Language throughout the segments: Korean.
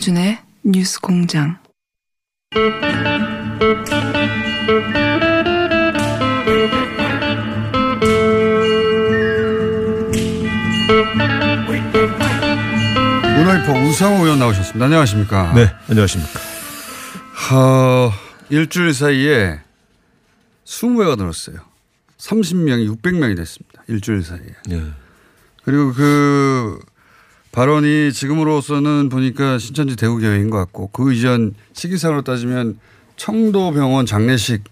김어준의 뉴스 공장. 문화일보 우상호 의원 나오셨습니다. 안녕하십니까? 네, 안녕하십니까. 어, 일주일 사이에 20배가 늘었어요. 30명이 600명이 됐습니다. 일주일 사이에. 네. 그리고 그 발언이 지금으로서는 보니까 신천지 대구교회인 것 같고 그 이전 시기상으로 따지면 청도병원 장례식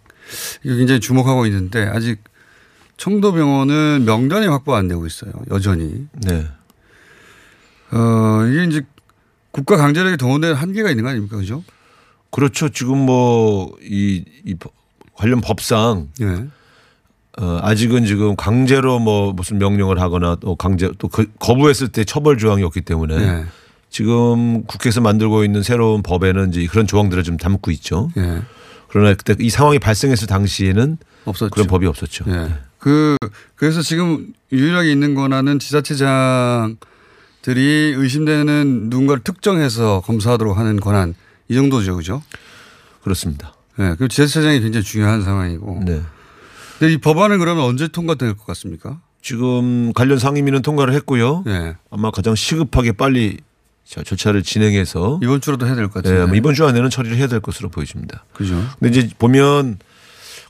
이거 굉장히 주목하고 있는데 아직 청도병원은 명단이 확보 안 되고 있어요. 여전히. 네. 어, 이게 이제 국가 강제력에 동원되는 한계가 있는 거 아닙니까? 그죠? 그렇죠. 지금 뭐, 이, 이 관련 법상. 예. 어, 아직은 지금 강제로 뭐 무슨 명령을 하거나 또 강제 또 그, 거부했을 때 처벌 조항이 없기 때문에 예. 지금 국회에서 만들고 있는 새로운 법에는 이제 그런 조항들을 좀 담고 있죠. 예. 그러나 그때 이 상황이 발생했을 당시에는 없었죠. 그런 법이 없었죠. 예. 그 그래서 지금 유일하게 있는 권한은 지자체장들이 의심되는 누군가를 특정해서 검사하도록 하는 권한 이 정도죠, 그죠? 그렇습니다. 예. 그 지자체장이 굉장히 중요한 상황이고. 네. 근데 이 법안은 그러면 언제 통과될 것 같습니까? 지금 관련 상임위는 통과를 했고요. 예. 아마 가장 시급하게 빨리 자, 절차를 진행해서 이번 주라도 해야 될 것 같은데. 네, 이번 주 안에는 처리를 해야 될 것으로 보여집니다. 그죠? 근데 이제 보면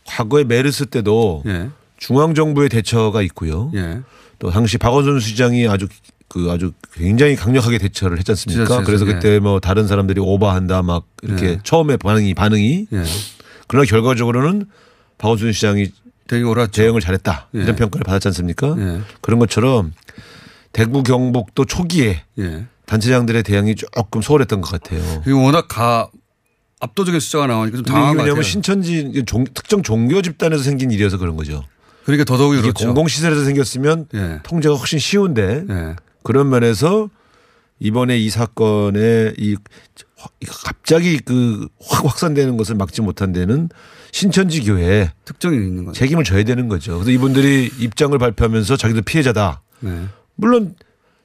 과거에 메르스 때도 예. 중앙 정부의 대처가 있고요. 예. 또 당시 박원순 시장이 아주 그 아주 굉장히 강력하게 대처를 했지 않습니까? 지자체에서, 그래서 예. 그때 뭐 다른 사람들이 오버한다 막 이렇게 예. 처음에 반응이 반응이 예. 그러나 결과적으로는 박원순 시장이 되게 옳았죠. 대응을 잘했다 예. 이런 평가를 받았지 않습니까? 예. 그런 것처럼 대구 경북도 초기에 예. 단체장들의 대응이 조금 소홀했던 것 같아요. 워낙 가 압도적인 숫자가 나오니까 좀 당황한 것 왜냐하면 같아요. 신천지 종- 특정 종교 집단에서 생긴 일이어서 그런 거죠. 그러니까 더더욱이 이게 그렇죠. 공공시설에서 생겼으면 예. 통제가 훨씬 쉬운데 예. 그런 면에서 이번에 이 사건에 이 갑자기 그 확 확산되는 것을 막지 못한 데는 신천지 교회에 특정이 있는 거죠. 책임을 져야 되는 거죠. 그래서 이분들이 입장을 발표하면서 자기들 피해자다. 네. 물론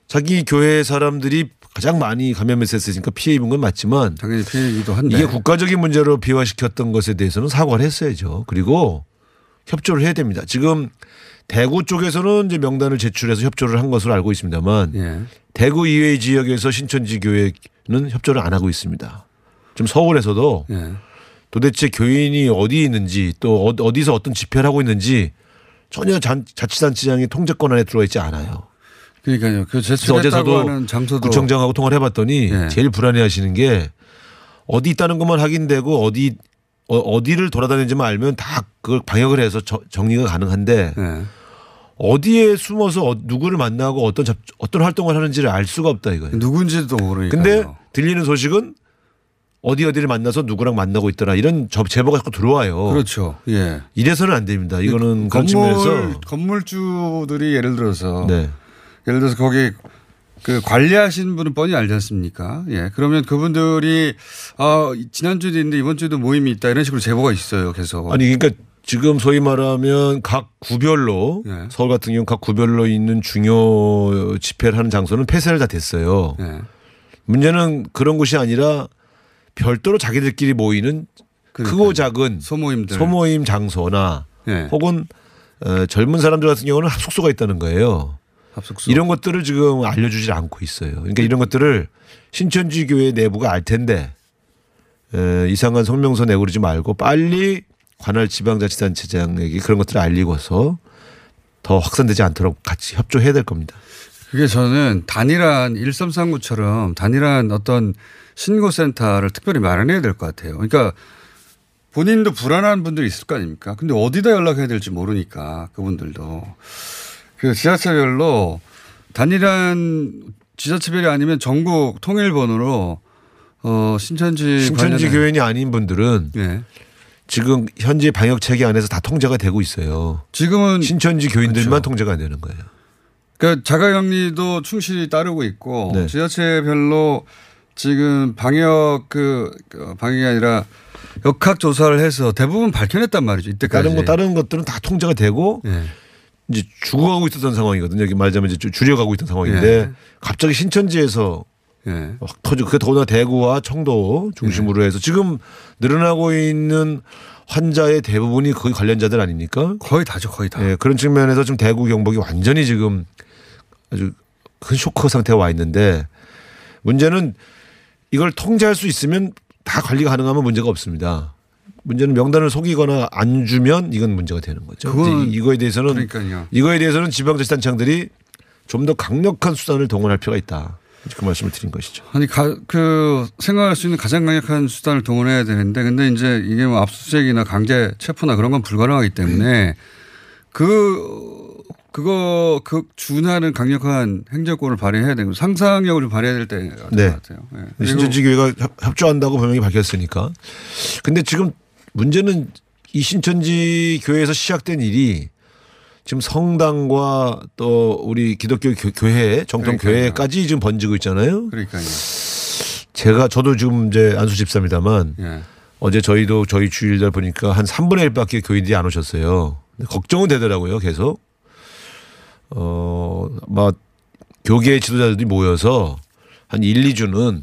자기 교회 사람들이 가장 많이 감염했었으니까 피해 입은 건 맞지만 당연히 피해이기도 한데. 이게 국가적인 문제로 비화시켰던 것에 대해서는 사과를 했어야죠. 그리고 협조를 해야 됩니다. 지금 대구 쪽에서는 이제 명단을 제출해서 협조를 한 것으로 알고 있습니다만 예. 대구 이외의 지역에서 신천지 교회는 협조를 안 하고 있습니다. 좀 서울에서도 예. 도대체 교인이 어디 있는지 또 어- 어디서 어떤 집회를 하고 있는지 전혀 잔- 자치단체장이 통제권 안에 들어와 있지 않아요. 그러니까요. 그 그래서 어제서도 장소도 구청장하고 통화를 해봤더니 예. 제일 불안해하시는 게 어디 있다는 것만 확인되고 어디 어, 어디를 돌아다니는지만 알면 다 그걸 방역을 해서 저- 정리가 가능한데 예. 어디에 숨어서 어- 누구를 만나고 어떤 잡- 어떤 활동을 하는지를 알 수가 없다 이거예요. 누군지도 모르니까. 근데 들리는 소식은 어디 어디를 만나서 누구랑 만나고 있더라 이런 저- 제보가 자꾸 들어와요. 그렇죠. 예. 이래서는 안 됩니다. 이거는 그런 건물 측면에서 건물주들이 예를 들어서 네. 예를 들어서 거기 그 관리하신 분은 뻔히 알지 않습니까? 예. 그러면 그분들이 아 지난주에도 있는데 이번 주에도 모임이 있다 이런 식으로 제보가 있어요. 계속. 아니 그러니까 지금 소위 말하면 각 구별로 예. 서울 같은 경우 각 구별로 있는 중요 집회를 하는 장소는 폐쇄를 다 됐어요. 예. 문제는 그런 곳이 아니라 별도로 자기들끼리 모이는 크고 작은 소모임들. 소모임 장소나 예. 혹은 어, 젊은 사람들 같은 경우는 숙소가 있다는 거예요. 합숙소. 이런 것들을 지금 알려주질 않고 있어요. 그러니까 이런 것들을 신천지 교회 내부가 알 텐데 에, 이상한 성명서 내고 그러지 말고 빨리 관할 지방자치단체장에게 그런 것들을 알리고서 더 확산되지 않도록 같이 협조해야 될 겁니다. 그게 저는 단일한 1339처럼 단일한 어떤 신고센터를 특별히 마련해야 될 것 같아요. 그러니까 본인도 불안한 분들이 있을 거 아닙니까? 근데 어디다 연락해야 될지 모르니까 그분들도. 그 지자체별로 단일한 지자체별이 아니면 전국 통일번호로 어 신천지 신천지 교인이 아닌 분들은 예. 지금 현재 방역 체계 안에서 다 통제가 되고 있어요. 지금은 신천지 교인들만 그렇죠. 통제가 되는 거예요. 그러니까 자가격리도 충실히 따르고 있고 네. 지자체별로 지금 방역 그, 그 방역이 아니라 역학 조사를 해서 대부분 밝혀냈단 말이죠. 이때까지. 다른 거 다른 것들은 다 통제가 되고 예. 이제 죽어가고 있었던 상황이거든요. 여기 말하자면 이제 좀 줄여가고 있던 상황인데 예. 갑자기 신천지에서 예. 확 터지고 그게 더구나 대구와 청도 중심으로 네. 해서 지금 늘어나고 있는 환자의 대부분이 거의 관련자들 아닙니까? 거의 다죠, 거의 다. 예, 그런 측면에서 지금 대구 경북이 완전히 지금 아주 큰 쇼크 상태에 와 있는데 문제는 이걸 통제할 수 있으면 다 관리가 가능하면 문제가 없습니다. 문제는 명단을 속이거나 안 주면 이건 문제가 되는 거죠. 그건 이거에 대해서는 그러니까요. 이거에 대해서는 지방자치단체장들이 좀 더 강력한 수단을 동원할 필요가 있다. 그 말씀을 드린 것이죠. 아니 가, 그 생각할 수 있는 가장 강력한 수단을 동원해야 되는데 근데 이제 이게 뭐 압수수색이나 강제 체포나 그런 건 불가능하기 때문에 그 그거 그 준하는 강력한 행정권을 발휘해야 되고 상상력을 좀 발휘해야 될 때가 네. 것 같아요. 예. 그리고 신천지 교회가 협- 협조한다고 분명히 밝혔으니까. 근데 지금 문제는 이 신천지 교회에서 시작된 일이 지금 성당과 또 우리 기독교 교- 교회 정통. 교회까지 지금 번지고 있잖아요. 그러니까요. 제가 저도 지금 이제 안수 집사입니다만 예. 어제 저희도 저희 주일날 보니까 한 3분의 1밖에 교인들이 안 오셨어요. 걱정은 되더라고요, 계속. 어, 막 교계 지도자들이 모여서 한 1, 2주는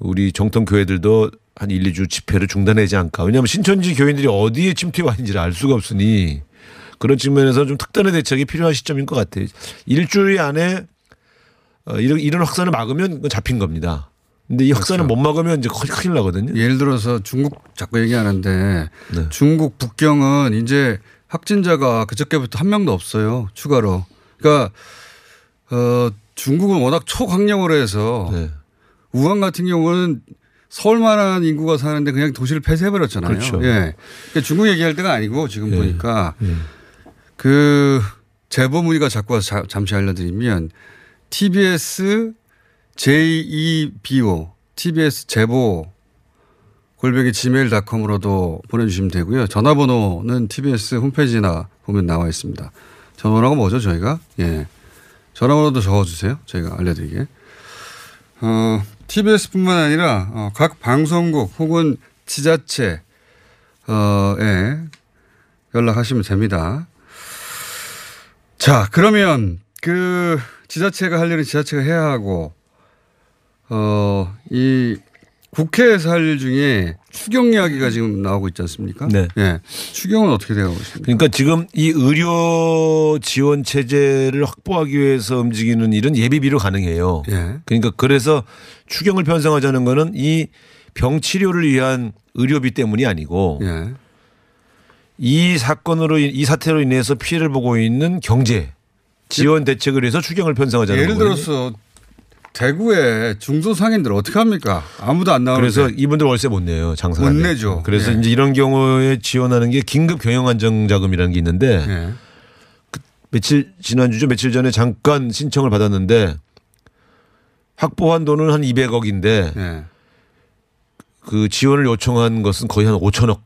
우리 정통 교회들도 한 1, 2주 집회를 중단하지 않을까. 왜냐하면 신천지 교인들이 어디에 침투해 와 있는지를 알 수가 없으니 그런 측면에서 좀 특단의 대책이 필요한 시점인 것 같아요. 일주일 안에 어, 이런, 이런 확산을 막으면 잡힌 겁니다. 근데 이 확산을 못 막으면 이제 큰일 큰일 나거든요. 예를 들어서 중국 자꾸 얘기하는데 네. 중국 북경은 이제 확진자가 그저께부터 한 명도 없어요. 추가로. 그러니까 어 중국은 워낙 초강력으로 해서 네. 우한 같은 경우는 서울만한 인구가 사는데 그냥 도시를 폐쇄해버렸잖아요. 그렇죠. 예. 그러니까 중국 얘기할 때가 아니고 지금 예. 보니까 예. 그 제보 문의가 자꾸 와서 자- 잠시 알려드리면 TBS JEBO TBS 제보 골뱅이 gmail.com으로도 보내주시면 되고요. 전화번호는 TBS 홈페이지나 보면 나와 있습니다. 전화번호가 뭐죠 저희가? 예. 전화번호도 적어주세요. 저희가 알려드리게. 어, TBS뿐만 아니라 어, 각 방송국 혹은 지자체 어에 연락하시면 됩니다. 자, 그러면 그 지자체가 할 일은 지자체가 해야 하고 어, 이 국회에서 할 일 중에 추경 이야기가 지금 나오고 있지 않습니까? 네. 예. 추경은 어떻게 되고 있습니까? 그러니까 지금 이 의료 지원 체제를 확보하기 위해서 움직이는 일은 예비비로 가능해요. 예. 그러니까 그래서 추경을 편성하자는 거는 이 병 치료를 위한 의료비 때문이 아니고 예. 이 사건으로 인- 이 사태로 인해서 피해를 보고 있는 경제 지원 대책을 위해서 추경을 편성하자는 예를 거거든요. 들어서 대구에 중소상인들 어떻게 합니까? 아무도 안 나오는데. 그래서 이분들 월세 못 내요. 장사 못 내죠. 그래서 예. 이제 이런 경우에 지원하는 게 긴급 경영 안정 자금이라는 게 있는데 예. 며칠 지난주죠 며칠 전에 잠깐 신청을 받았는데 확보한 돈은 한 200억인데 예. 그 지원을 요청한 것은 거의 한 5천억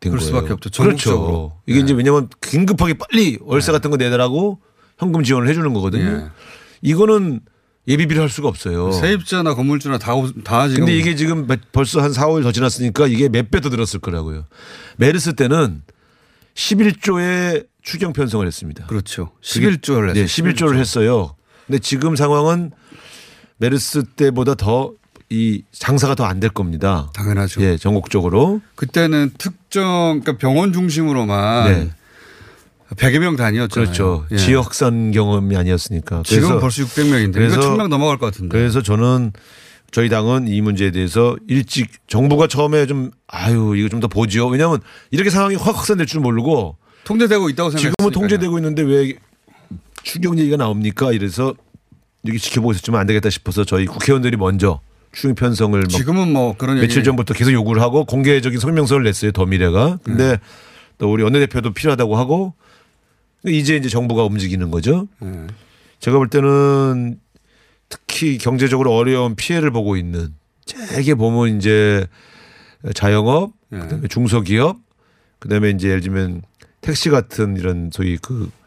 된 그럴 거예요. 수밖에 없죠. 그렇죠. 전국적으로. 이게 네. 이제 왜냐하면 긴급하게 빨리 월세 같은 거 내달라고 현금 지원을 해주는 거거든요. 예. 이거는 예비비를 할 수가 없어요. 세입자나 건물주나 다, 오- 다 지금. 근데 이게 지금 몇- 벌써 한 4, 5일 더 지났으니까 이게 몇 배 더 들었을 거라고요. 메르스 때는 11조의 추경 편성을 했습니다. 그렇죠. 그게- 11조를 네, 했어요. 11조를 했어요. 근데 지금 상황은 메르스 때보다 더 이 장사가 더 안 될 겁니다. 당연하죠. 예, 전국적으로. 그때는 특정 그러니까 병원 중심으로만 네. 100여 명 단위였잖아요. 그렇죠. 예. 지역 확산 경험이 아니었으니까. 지금 벌써 600명인데 그래서- 1000명 넘어갈 것 같은데. 그래서 저는 저희 당은 이 문제에 대해서 일찍 정부가 처음에 좀 아유 이거 좀 더 보지요. 왜냐하면 이렇게 상황이 확 확산될 줄 모르고 통제되고 있다고 생각했으니까. 지금은 통제되고 있는데 왜 추경 얘기가 나옵니까? 이래서 여기 지켜보고 있었지만 안 되겠다 싶어서 저희 국회의원들이 먼저 추경 편성을 막 지금은 뭐 그런 얘기 며칠 전부터 계속 요구를 하고 공개적인 성명서를 냈어요. 더미래가. 근데 네. 또 우리 원내대표도 필요하다고 하고 이제 이제 정부가 움직이는 거죠. 네. 제가 볼 때는 특히 경제적으로 어려운 피해를 보고 있는 되게 보면 이제 자영업, 네. 그다음에 중소기업, 그다음에 이제 예를 들면 택시 같은 이런 소위 그 어,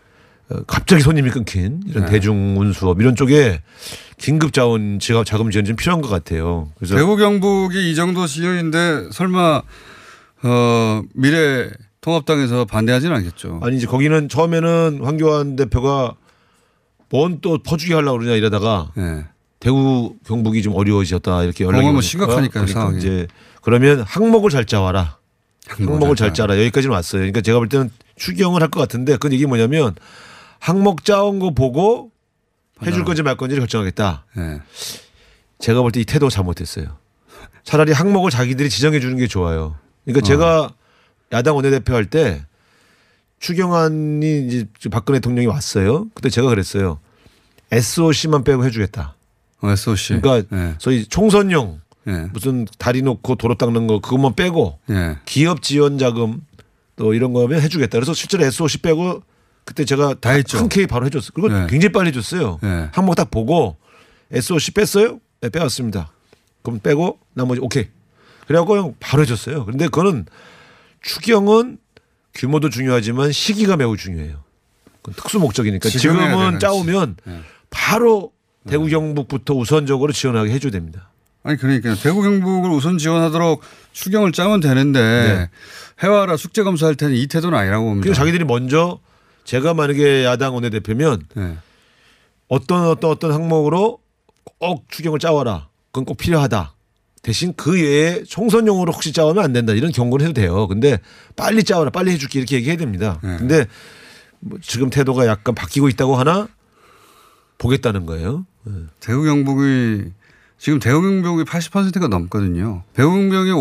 갑자기 손님이 끊긴 이런 네. 대중운수업 이런 쪽에 긴급 자원 지갑 자금 지원이 좀 필요한 것 같아요. 그래서 대구 경북이 이 정도 시효인데 설마 어 미래 통합당에서 반대하지는 않겠죠. 아니 이제 거기는 처음에는 황교안 대표가 뭔 또 퍼주기 하려고 그러냐 이러다가 예. 대구 경북이 좀 어려워지셨다 이렇게 연락이 뭐 오니까 심각하니까요, 그러니까. 이제 그러면 항목을 잘 짜와라. 항목을 잘 짜라. 여기까지는 왔어요. 그러니까 제가 볼 때는 추경을 할 것 같은데 그 얘기 뭐냐면 항목 짜온 거 보고 해줄 건지 말 건지를 결정하겠다. 예. 제가 볼 때 이 태도 잘못했어요. 차라리 항목을 자기들이 지정해 주는 게 좋아요. 그러니까 제가 야당 원내대표 할 때 추경안이 이제 박근혜 대통령이 왔어요. 그때 제가 그랬어요. SOC만 빼고 해주겠다. 어, SOC. 그러니까 예. 소위 총선용 예. 무슨 다리 놓고 도로 닦는 거 그것만 빼고 예. 기업 지원 자금 또 이런 거면 해주겠다. 그래서 실제로 SOC 빼고 그때 제가 다 했죠. 흔쾌히 바로 해줬어요. 그리고 네. 굉장히 빨리 해줬어요. 네. 항목 딱 보고 SOC 뺐어요? 네, 빼왔습니다. 그럼 빼고 나머지 오케이. 그래갖고 형 바로 해줬어요. 그런데 그거는 추경은 규모도 중요하지만 시기가 매우 중요해요. 그건 특수 목적이니까 지금 지금은 짜오면 네. 바로 대구 경북부터 우선적으로 지원하게 해줘야 됩니다. 아니 그러니까 대구 경북을 우선 지원하도록 추경을 짜면 되는데 네. 해와라 숙제 검사할 때는 이 태도는 아니라고 봅니다. 그리고 자기들이 먼저 제가 만약에 야당 원내대표면 예. 어떤 어떤 어떤 항목으로 꼭 추경을 짜와라. 그건 꼭 필요하다. 대신 그 외에 총선용으로 혹시 짜오면 안 된다. 이런 경고를 해도 돼요. 근데 빨리 짜와라. 빨리 해줄게. 이렇게 얘기해야 됩니다. 네. 근데 뭐 지금 태도가 약간 바뀌고 있다고 하나 보겠다는 거예요. 대구 경북이 지금 대구 경북이 80%가 넘거든요. 대구 경북이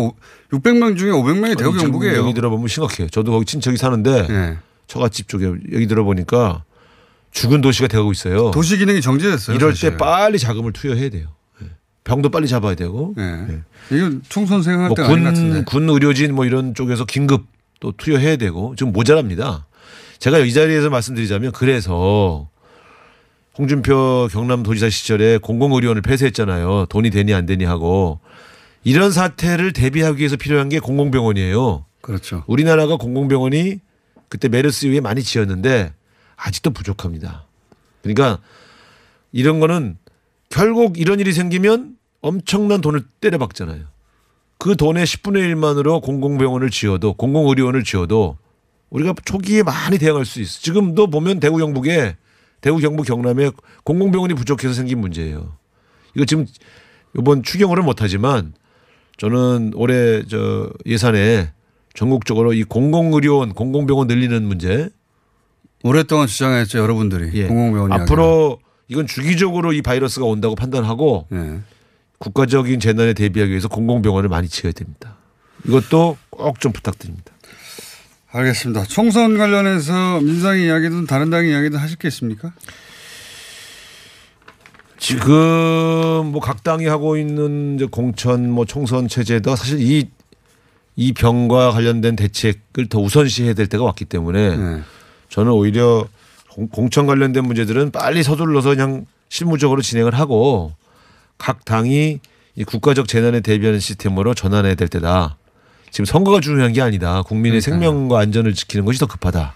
600명 중에 500명이 대구 지금 경북이에요. 여기 들어보면 심각해요. 저도 거기 친척이 사는데 예. 처갓집 쪽에 여기 들어보니까 죽은 도시가 되고 있어요. 도시 기능이 정지됐어요. 이럴 사실. 때 빨리 자금을 투여해야 돼요. 예. 병도 빨리 잡아야 되고 예. 이건 총선 생각할 뭐 때가 것 같은데. 군, 군 의료진 뭐 이런 쪽에서 긴급 또 투여해야 되고 지금 모자랍니다. 제가 이 자리에서 말씀드리자면 그래서 홍준표 경남도지사 시절에 공공의료원을 폐쇄했잖아요. 돈이 되니 안 되니 하고 이런 사태를 대비하기 위해서 필요한 게 공공병원이에요. 그렇죠. 우리나라가 공공병원이 그때 메르스 이후에 많이 지었는데 아직도 부족합니다. 그러니까 이런 거는 결국 이런 일이 생기면 엄청난 돈을 때려박잖아요. 그 돈의 10분의 1만으로 공공병원을 지어도 공공의료원을 지어도 우리가 초기에 많이 대응할 수 있어. 지금도 보면 대구 경북에 대구 경북 경남에 공공병원이 부족해서 생긴 문제예요. 이거 지금 이번 추경을 못하지만 저는 올해 저 예산에 전국적으로 이 공공의료원, 공공병원 늘리는 문제 오랫동안 주장했죠 여러분들이 예. 공공병원. 앞으로 이건 주기적으로 이 바이러스가 온다고 판단하고 예. 국가적인 재난에 대비하기 위해서 공공병원을 많이 지어야 됩니다. 이것도 꼭 좀 부탁드립니다. 알겠습니다. 총선 관련해서 민주당 이야기든 다른 당 이야기든 하실 게 있습니까? 지금 뭐 각 당이 하고 있는 이제 공천 뭐 총선 체제도 사실 이, 이 병과 관련된 대책을 더 우선시해야 될 때가 왔기 때문에 예. 저는 오히려 공- 공천 관련된 문제들은 빨리 서둘러서 그냥 실무적으로 진행을 하고 각 당이 이 국가적 재난에 대비하는 시스템으로 전환해야 될 때다. 지금 선거가 중요한 게 아니다. 국민의 그러니까요. 생명과 안전을 지키는 것이 더 급하다.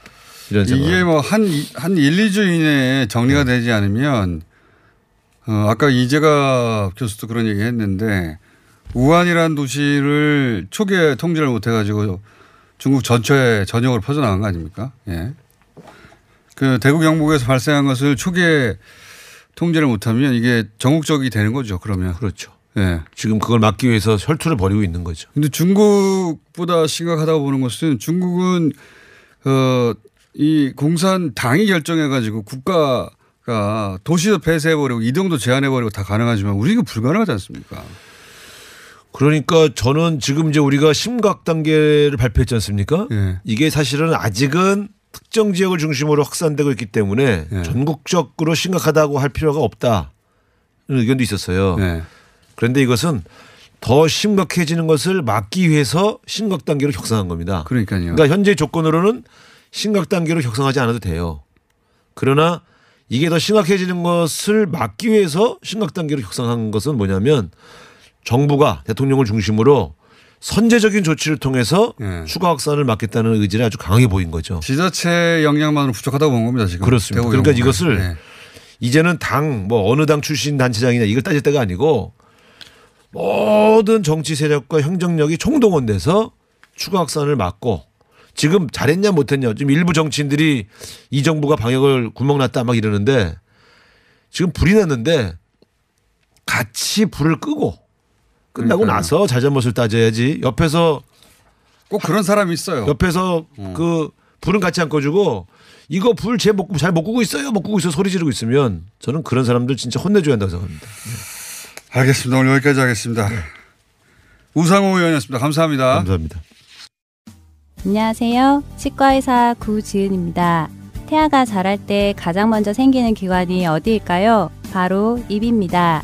이런 생각. 이게 뭐 한한 1, 2주 이내에 정리가 네. 되지 않으면 어 아까 이재갑 교수도 그런 얘기 했는데 우한이라는 도시를 초기에 통제를 못 해가지고 중국 전체에 전역으로 퍼져나간 거 아닙니까? 예. 그 대구 경북에서 발생한 것을 초기에 통제를 못하면 이게 전국적이 되는 거죠. 그러면. 그렇죠. 예. 지금 그걸 막기 위해서 혈투를 벌이고 있는 거죠. 근데 중국보다 심각하다고 보는 것은 중국은 어, 이 공산 당이 결정해 가지고 국가가 도시도 폐쇄해 버리고 이동도 제한해 버리고 다 가능하지만 우리가 불가능하지 않습니까? 그러니까 저는 지금 이제 우리가 심각 단계를 발표했지 않습니까? 예. 이게 사실은 아직은 특정 지역을 중심으로 확산되고 있기 때문에 예. 전국적으로 심각하다고 할 필요가 없다. 의견도 있었어요. 네. 그런데 이것은 더 심각해지는 것을 막기 위해서 심각 단계로 격상한 겁니다. 그러니까요. 그러니까 현재 조건으로는 심각 단계로 격상하지 않아도 돼요. 그러나 이게 더 심각해지는 것을 막기 위해서 심각 단계로 격상한 것은 뭐냐면 정부가 대통령을 중심으로 선제적인 조치를 통해서 예. 추가 확산을 막겠다는 의지를 아주 강하게 보인 거죠. 지자체 역량만으로 부족하다고 본 겁니다 지금. 그렇습니다. 그러니까 경우는. 이것을 네. 이제는 당 뭐 어느 당 출신 단체장이냐 이걸 따질 때가 아니고 모든 정치 세력과 행정력이 총동원돼서 추가 확산을 막고 지금 잘했냐 못했냐 지금 일부 정치인들이 이 정부가 방역을 구멍났다 막 이러는데 지금 불이 났는데 같이 불을 끄고 끝나고 그러니까요. 나서 잘잘못을 따져야지 옆에서 꼭 그런 사람이 있어요. 옆에서 음. 그 불은 같이 안 꺼주고 이거 불 제 못, 잘 못 끄고 있어요. 못 끄고 있어 소리 지르고 있으면 저는 그런 사람들 진짜 혼내줘야 한다고 생각합니다. 알겠습니다. 오늘 여기까지 하겠습니다. 우상호 의원이었습니다. 감사합니다. 감사합니다. 안녕하세요. 치과의사 구지은입니다. 태아가 자랄 때 가장 먼저 생기는 기관이 어디일까요? 바로 입입니다.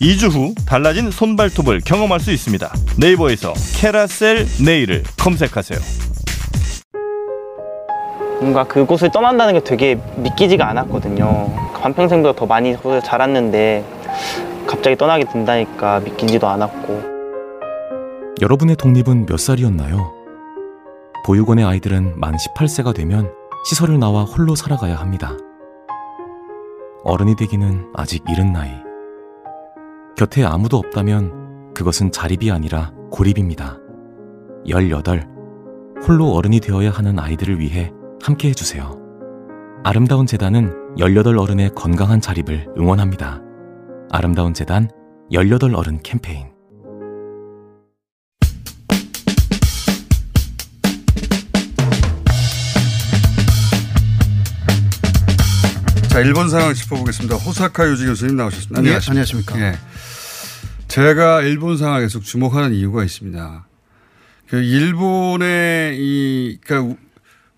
2주 후 달라진 손발톱을 경험할 수 있습니다 네이버에서 캐라셀 네일을 검색하세요 뭔가 그곳을 떠난다는 게 되게 믿기지가 않았거든요. 반평생보다 더 많이 자랐는데 갑자기 떠나게 된다니까 믿기지도 않았고 여러분의 독립은 몇 살이었나요? 보육원의 아이들은 만 18세가 되면 시설을 나와 홀로 살아가야 합니다. 어른이 되기는 아직 이른 나이. 곁에 아무도 없다면 그것은 자립이 아니라 고립입니다. 18. 홀로 어른이 되어야 하는 아이들을 위해 함께 해주세요. 아름다운 재단은 18 어른의 건강한 자립을 응원합니다. 아름다운 재단 18 어른 캠페인. 자, 일본 상황 짚어보겠습니다. 호사카 유지 교수님 나오셨습니다. 예, 안녕하십니까. 예. 제가 일본 상황 계속 주목하는 이유가 있습니다. 그 일본의 이, 그러니까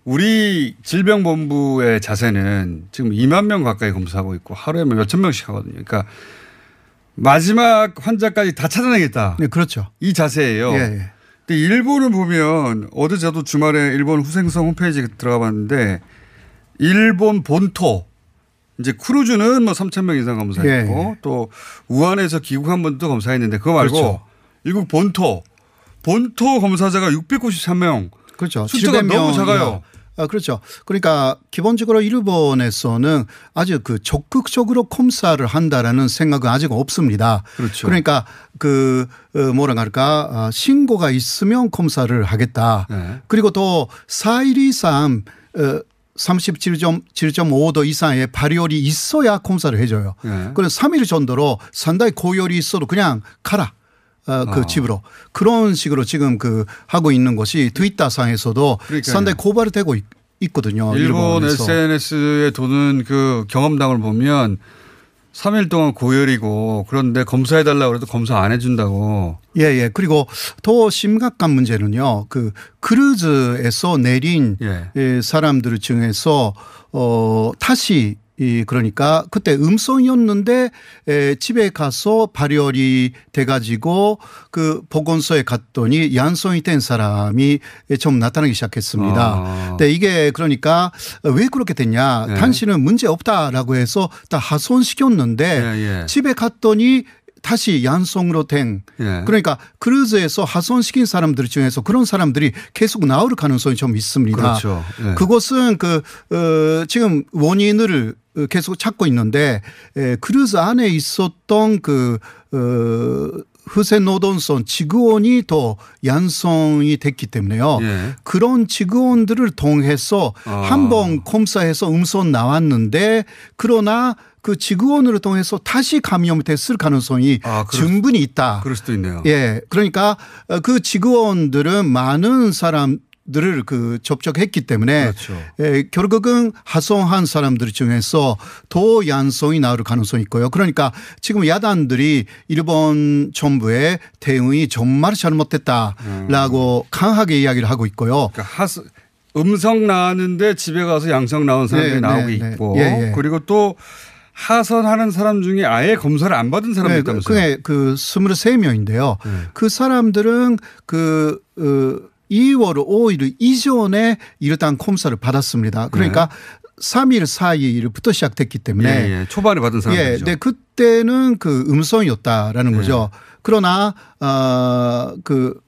우리 질병본부의 자세는 지금 2만 명 가까이 검사하고 있고 하루에 뭐 몇천 명씩 하거든요. 그러니까 마지막 환자까지 다 찾아내겠다. 네, 그렇죠. 이 자세예요. 예, 예. 근데 일본을 보면 어제 저도 주말에 일본 후생성 홈페이지에 들어가 봤는데 일본 본토 이제 크루즈는 뭐 3천 명 이상 검사했고 예. 또 우한에서 귀국한 분도 검사했는데 그거 말고 그렇죠. 일국 본토 본토 검사자가 693명 그렇죠. 숫자가 700 너무. 작아요. 아, 그렇죠. 그러니까 기본적으로 일본에서는 아주 그 적극적으로 검사를 한다라는 생각은 아직 없습니다. 그렇죠. 러니까그 어, 뭐라 할까 아, 신고가 있으면 검사를 하겠다. 네. 그리고 또 4일 이상 어, 37.7.5도 이상의 발열이 있어야 검사를 해줘요. 네. 그래서 3일 정도로 상당히 고열이 있어도 그냥 가라. 어, 그 아. 집으로 그런 식으로 지금 그 하고 있는 것이 트위터 상에서도 그러니까요. 상당히 고발이 되고 있, 거든요 일본 일본에서. SNS에 도는 그 경험담을 보면 3일 동안 고열이고 그런데 검사해달라고 그래도 검사 안 해준다고. 예, 예. 그리고 더 심각한 문제는요. 그 크루즈에서 내린 예. 예, 사람들 중에서 어 다시 이 그러니까 그때 음성이었는데 에, 집에 가서 발열이 돼가지고 그 보건소에 갔더니 양성이 된 사람이 좀 나타나기 시작했습니다. 아. 근데 이게 그러니까 왜 그렇게 됐냐? 네. 당신은 문제 없다라고 해서 다 하소연시켰는데 예, 예. 집에 갔더니 다시 양성으로 된 예. 그러니까 크루즈에서 하선시킨 사람들 중에서 그런 사람들이 계속 나올 가능성이 좀 있습니다. 그렇죠. 예. 그것은 그 어, 지금 원인을 어, 계속 찾고 있는데 에, 크루즈 안에 있었던 그 어, 후생노동성 직원이 더 양성이 됐기 때문에요. 예. 그런 직원들을 통해서 아. 한번 검사해서 음성 나왔는데 그러나 그 직원을 통해서 다시 감염이 됐을 가능성이 아, 충분히 있다. 그럴 수도 있네요. 예. 그러니까 어, 그 직원들은 많은 사람 들을 그 접촉했기 때문에 그렇죠. 예, 결국은 하성한 사람들 중에서 더 양성이 나올 가능성이 있고요. 그러니까 지금 야단들이 일본 정부의 대응이 정말 잘못됐다라고 강하게 이야기를 하고 있고요. 그러니까 하스, 음성 나왔는데 집에 가서 양성 나온 사람들이 네, 나오고 네, 네. 있고 예, 예. 그리고 또 하선하는 사람 중에 아예 검사를 안 받은 사람이 네, 있다면서요. 그게 그 23명인데요. 그 사람들은 그 어, 2월 5일 이전에 일단 검사를 받았습니다. 그러니까 3일 4일부터 시작됐기 때문에 예, 예. 초반에 받은 사람들이죠. 예, 네, 그때는 그 음성이었다라는 예. 거죠. 그러나 어그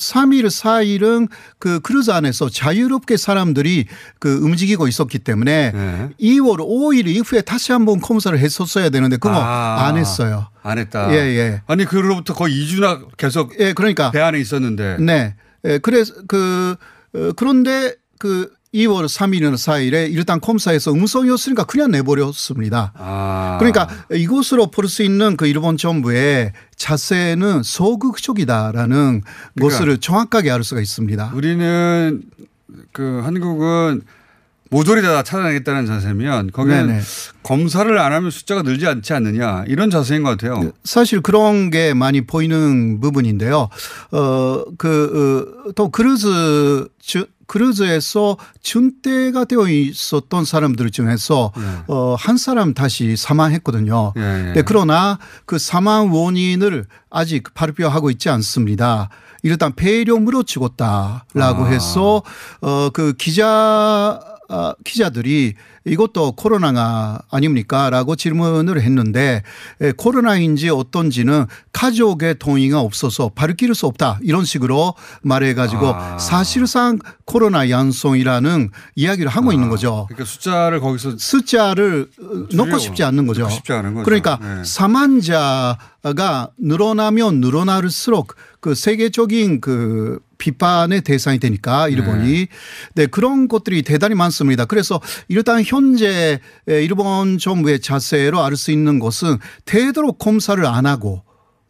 3일, 4일은 그 크루즈 안에서 자유롭게 사람들이 그 움직이고 있었기 때문에 예. 2월 5일 이후에 다시 한번 검사를 했었어야 되는데 그거 아. 안 했어요. 안 했다. 예, 예. 아니 그로부터 거의 2주나 계속 예, 그러니까 배 안에 있었는데. 네. 예, 그래서 그 어, 그런데 그 2월 3일이나 4일에 일단 검사에서 음성이었으니까 그냥 내버렸습니다. 아. 그러니까 이것으로 볼 수 있는 그 일본 정부의 자세는 소극적이다라는 그러니까 것을 정확하게 알 수가 있습니다. 우리는 그 한국은 모조리 다 찾아내겠다는 자세면 거기는 네네. 검사를 안 하면 숫자가 늘지 않지 않느냐 이런 자세인 것 같아요. 사실 그런 게 많이 보이는 부분인데요. 어, 그, 어, 또 크루즈, 주, 크루즈에서 준대가 되어 있었던 사람들 중에서 어, 한 사람 다시 사망했거든요. 예, 예. 네, 그러나 그 사망 원인을 아직 발표하고 있지 않습니다. 일단 폐렴으로 죽었다라고 아. 해서 어, 그 기자 아, 기자들이 이것도 코로나가 아닙니까? 라고 질문을 했는데 에, 코로나인지 어떤지는 가족의 동의가 없어서 밝힐 수 없다. 이런 식으로 말해가지고 아. 사실상 코로나 양성이라는 이야기를 하고 있는 거죠. 그러니까 숫자를 거기서 숫자를 어, 넣고 싶지 않는 거죠. 싶지 않은 거죠. 그러니까 네. 사망자가 늘어나면 늘어날수록 그 세계적인 그 비판의 대상이 되니까 일본이 네. 그런 것들이 대단히 많습니다. 그래서 일단 현재 일본 정부의 자세로 알 수 있는 것은 되도록 검사를 안 하고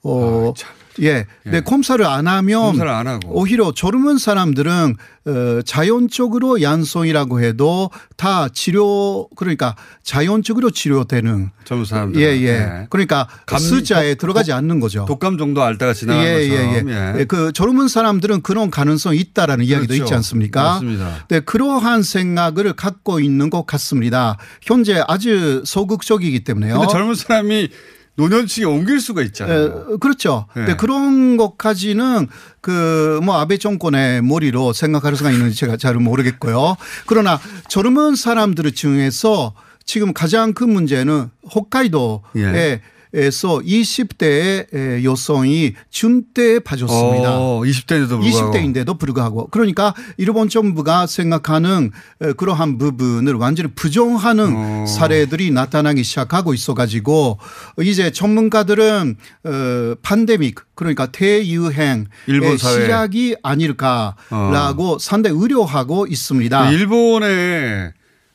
어 예. 네, 검사를 안 하면 검사를 안. 오히려 젊은 사람들은 어, 자연적으로 양성이라고 해도 다 치료 그러니까 자연적으로 치료되는 젊은 사람들. 예, 예. 그러니까 숫자에 들어가지 않는 거죠. 독감 정도 앓다가 지나간 예, 예, 것처럼. 예. 예, 그 젊은 사람들은 그런 가능성이 있다라는 이야기도 그렇죠. 있지 않습니까? 맞습니다. 네, 그러한 생각을 갖고 있는 것 같습니다. 현재 아주 소극적이기 때문에요. 근데 젊은 사람이 노년층에 옮길 수가 있잖아요. 에, 그렇죠. 네. 근데 그런 것까지는 그 뭐 아베 정권의 머리로 생각할 수가 있는지 제가 잘 모르겠고요. 그러나 젊은 사람들 중에서 지금 가장 큰 문제는 홋카이도에 예. 에서 20대의 여성이 준대에 빠졌습니다. 어, 20대인데도 불구하고. 20대인데도 불구하고 그러니까 일본 정부가 생각하는 에, 그러한 부분을 완전히 부정하는 어. 사례들이 나타나기 시작하고 있어가지고 이제 전문가들은 어, 팬데믹 그러니까 대유행의 일본 사회. 시작이 아닐까라고 상당히 우려하고 있습니다. 일본의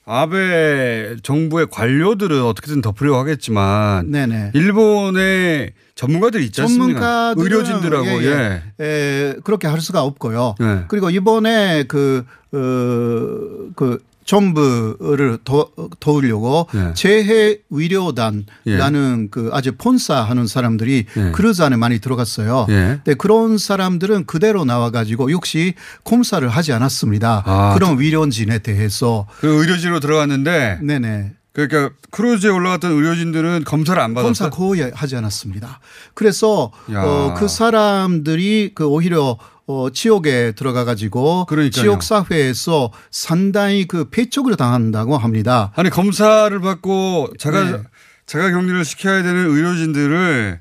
아베 정부의 관료들은 어떻게든 덮으려고 하겠지만 네네. 일본의 전문가들이 있지 않습니까? 의료진들하고 예, 예. 예. 에, 그렇게 할 수가 없고요. 예. 그리고 이번에 그, 어, 그 정부를 도, 도우려고 예. 재해 의료단라는 그 아주 봉사 하는 사람들이 예. 크루즈 안에 많이 들어갔어요. 예. 네, 그런 사람들은 그대로 나와가지고 역시 검사를 하지 않았습니다. 아, 그런 위원진에 대해서 그 의료진으로 들어갔는데 네네. 그러니까 크루즈에 올라갔던 의료진들은 검사를 안 받았어. 검사 거의 하지 않았습니다. 그래서 야. 어, 그 사람들이 그 오히려 어, 지옥에 들어가 가지고. 지옥 사회에서 상당히 그 폐촉을 당한다고 합니다. 아니 검사를 받고 자가 네. 자가 격리를 시켜야 되는 의료진들을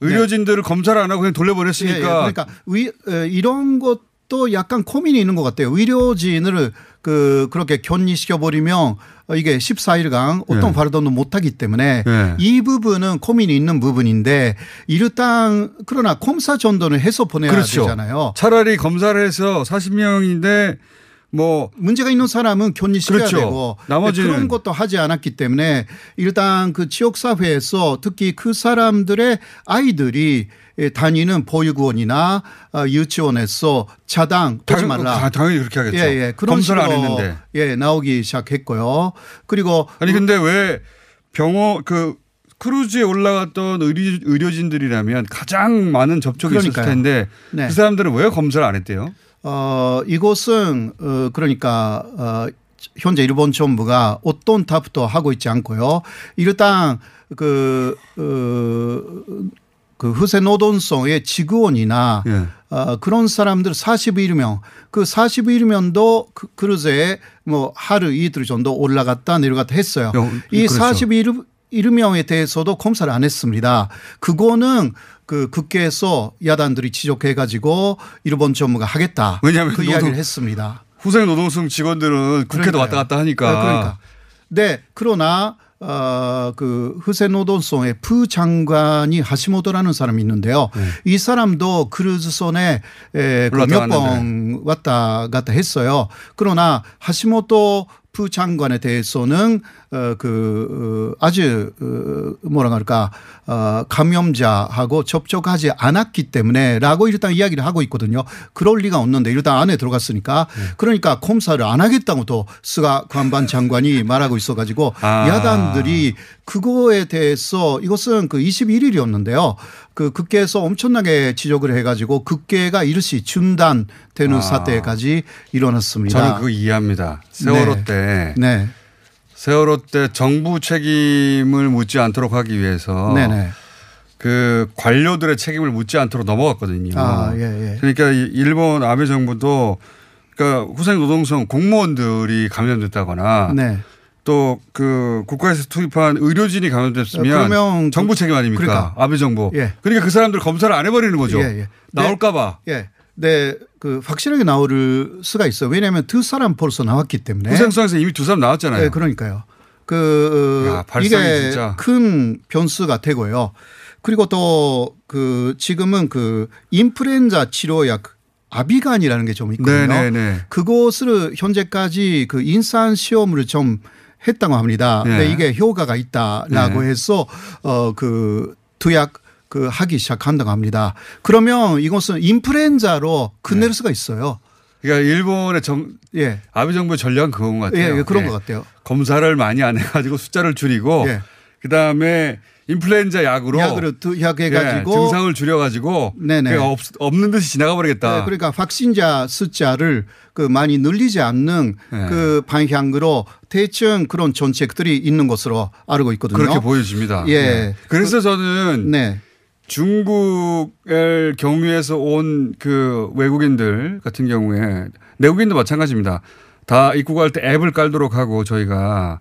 의료진들을 검사를 안 하고 그냥 예, 예. 돌려보냈으니까 그러니까 의, 에, 이런 것도 약간 고민이 있는 것 같아요. 의료진을 그 그렇게 격리시켜 버리면 어, 이게 14일간 어떤 예. 활동도 못하기 때문에 예. 이 부분은 고민이 있는 부분인데 일단 그러나 검사 정도는 해서 보내야 그렇죠. 되잖아요. 차라리 검사를 해서 40명인데 뭐 문제가 있는 사람은 격리시켜야 그렇죠. 되고 나머지는- 그런 것도 하지 않았기 때문에 일단 그 지역 사회에서 특히 그 사람들의 아이들이 예, 다니는 보육원이나 어, 유치원에서 차당 당- 말라. 아, 당연히 그렇게 하겠죠. 예, 예. 그런 검사를 안 했는데. 예, 나오기 시작했고요. 그리고 아니 근데 왜 병원 그 크루즈에 올라갔던 의료, 의료진들이라면 가장 많은 접촉이 있었을 그러니까요. 텐데 네. 그 사람들은 왜 검사를 안 했대요? 어, 이곳은 어, 그러니까 어, 현재 일본 정부가 어떤 답도 하고 있지 않고요. 일단 그, 어, 그 후세 노동성의 직원이나 예. 어, 그런 사람들 41명 그 41명도 그 크루즈에 뭐 하루 이틀 정도 올라갔다 내려갔다 했어요. 영- 이 그렇죠. 41, 1명에 대해서도 검사를 안 했습니다. 그거는 그 국회에서 야단들이 지적해 가지고 일본 정부가 하겠다. 왜냐하면 그 이야기를 했습니다. 후생 노동성 직원들은 국회도 그러니까요. 왔다 갔다 하니까. 네, 그러니까. 네, 그러나 어, 그 후세 노동성의 부장관이 하시모토라는 사람이 있는데요. 이 사람도 크루즈선에 네. 그몇번 왔다 갔다 했어요. 그러나 하시모토 부장관에 대해서는 어, 그 어, 아주 어, 뭐라 그럴까 어, 감염자하고 접촉하지 않았기 때문에라고 일단 이야기를 하고 있거든요. 그럴 리가 없는데 일단 안에 들어갔으니까 네. 그러니까 검사를 안 하겠다고 또 스가 관반 장관이 말하고 있어가지고 아. 야단들이 그거에 대해서 이것은 그 21일이었는데요. 그 국회에서 엄청나게 지적을 해가지고 국회가 이르시 중단되는 아. 사태까지 일어났습니다. 저는 그거 이해합니다. 세월호 네. 때 네. 세월호 때 정부 책임을 묻지 않도록 하기 위해서 네네. 그 관료들의 책임을 묻지 않도록 넘어갔거든요. 아, 예, 예. 그러니까 이 일본 아베 정부도 그러니까 후생 노동성 공무원들이 감염됐다거나 네. 또 그 국가에서 투입한 의료진이 감염됐으면 그러면 정부 책임 아닙니까? 그러니까. 아베 정부. 예. 그러니까 그 사람들 검사를 안 해버리는 거죠. 예, 예. 나올까봐. 예. 네, 그 확실하게 나올 수가 있어요. 왜냐하면 두 사람 벌써 나왔기 때문에. 후생성에서 이미 두 사람 나왔잖아요. 네, 그러니까요. 그 야, 발상이 이게 진짜. 큰 변수가 되고요. 그리고 또 그 지금은 그 인플루엔자 치료약 아비간이라는 게 좀 있거든요. 네네네. 그것을 현재까지 그 인산 시험을 좀 했다고 합니다. 네. 근데 이게 효과가 있다라고 네. 해서 어그 투약 그 하기 시작한다고 합니다. 그러면 이것은 인플루엔자로 끝낼 수가 있어요. 그러니까 일본의 정 예. 아베 정부의 전략은 그건 것 같아요. 예, 예, 그런 것 같아요. 검사를 많이 안 해가지고 숫자를 줄이고 예. 그 다음에 인플루엔자 약으로 약으로 투약해 가지고 예, 증상을 줄여 가지고 네네. 그냥 없, 없는 듯이 지나가 버리겠다. 네, 그러니까 확진자 숫자를 그 많이 늘리지 않는 네. 그 방향으로 대충 그런 정책들이 있는 것으로 알고 있거든요. 그렇게 보여집니다. 예. 네. 그래서 저는 네. 중국을 경유해서 온 그 외국인들 같은 경우에 내국인도 마찬가지입니다. 다 입국할 때 앱을 깔도록 하고 저희가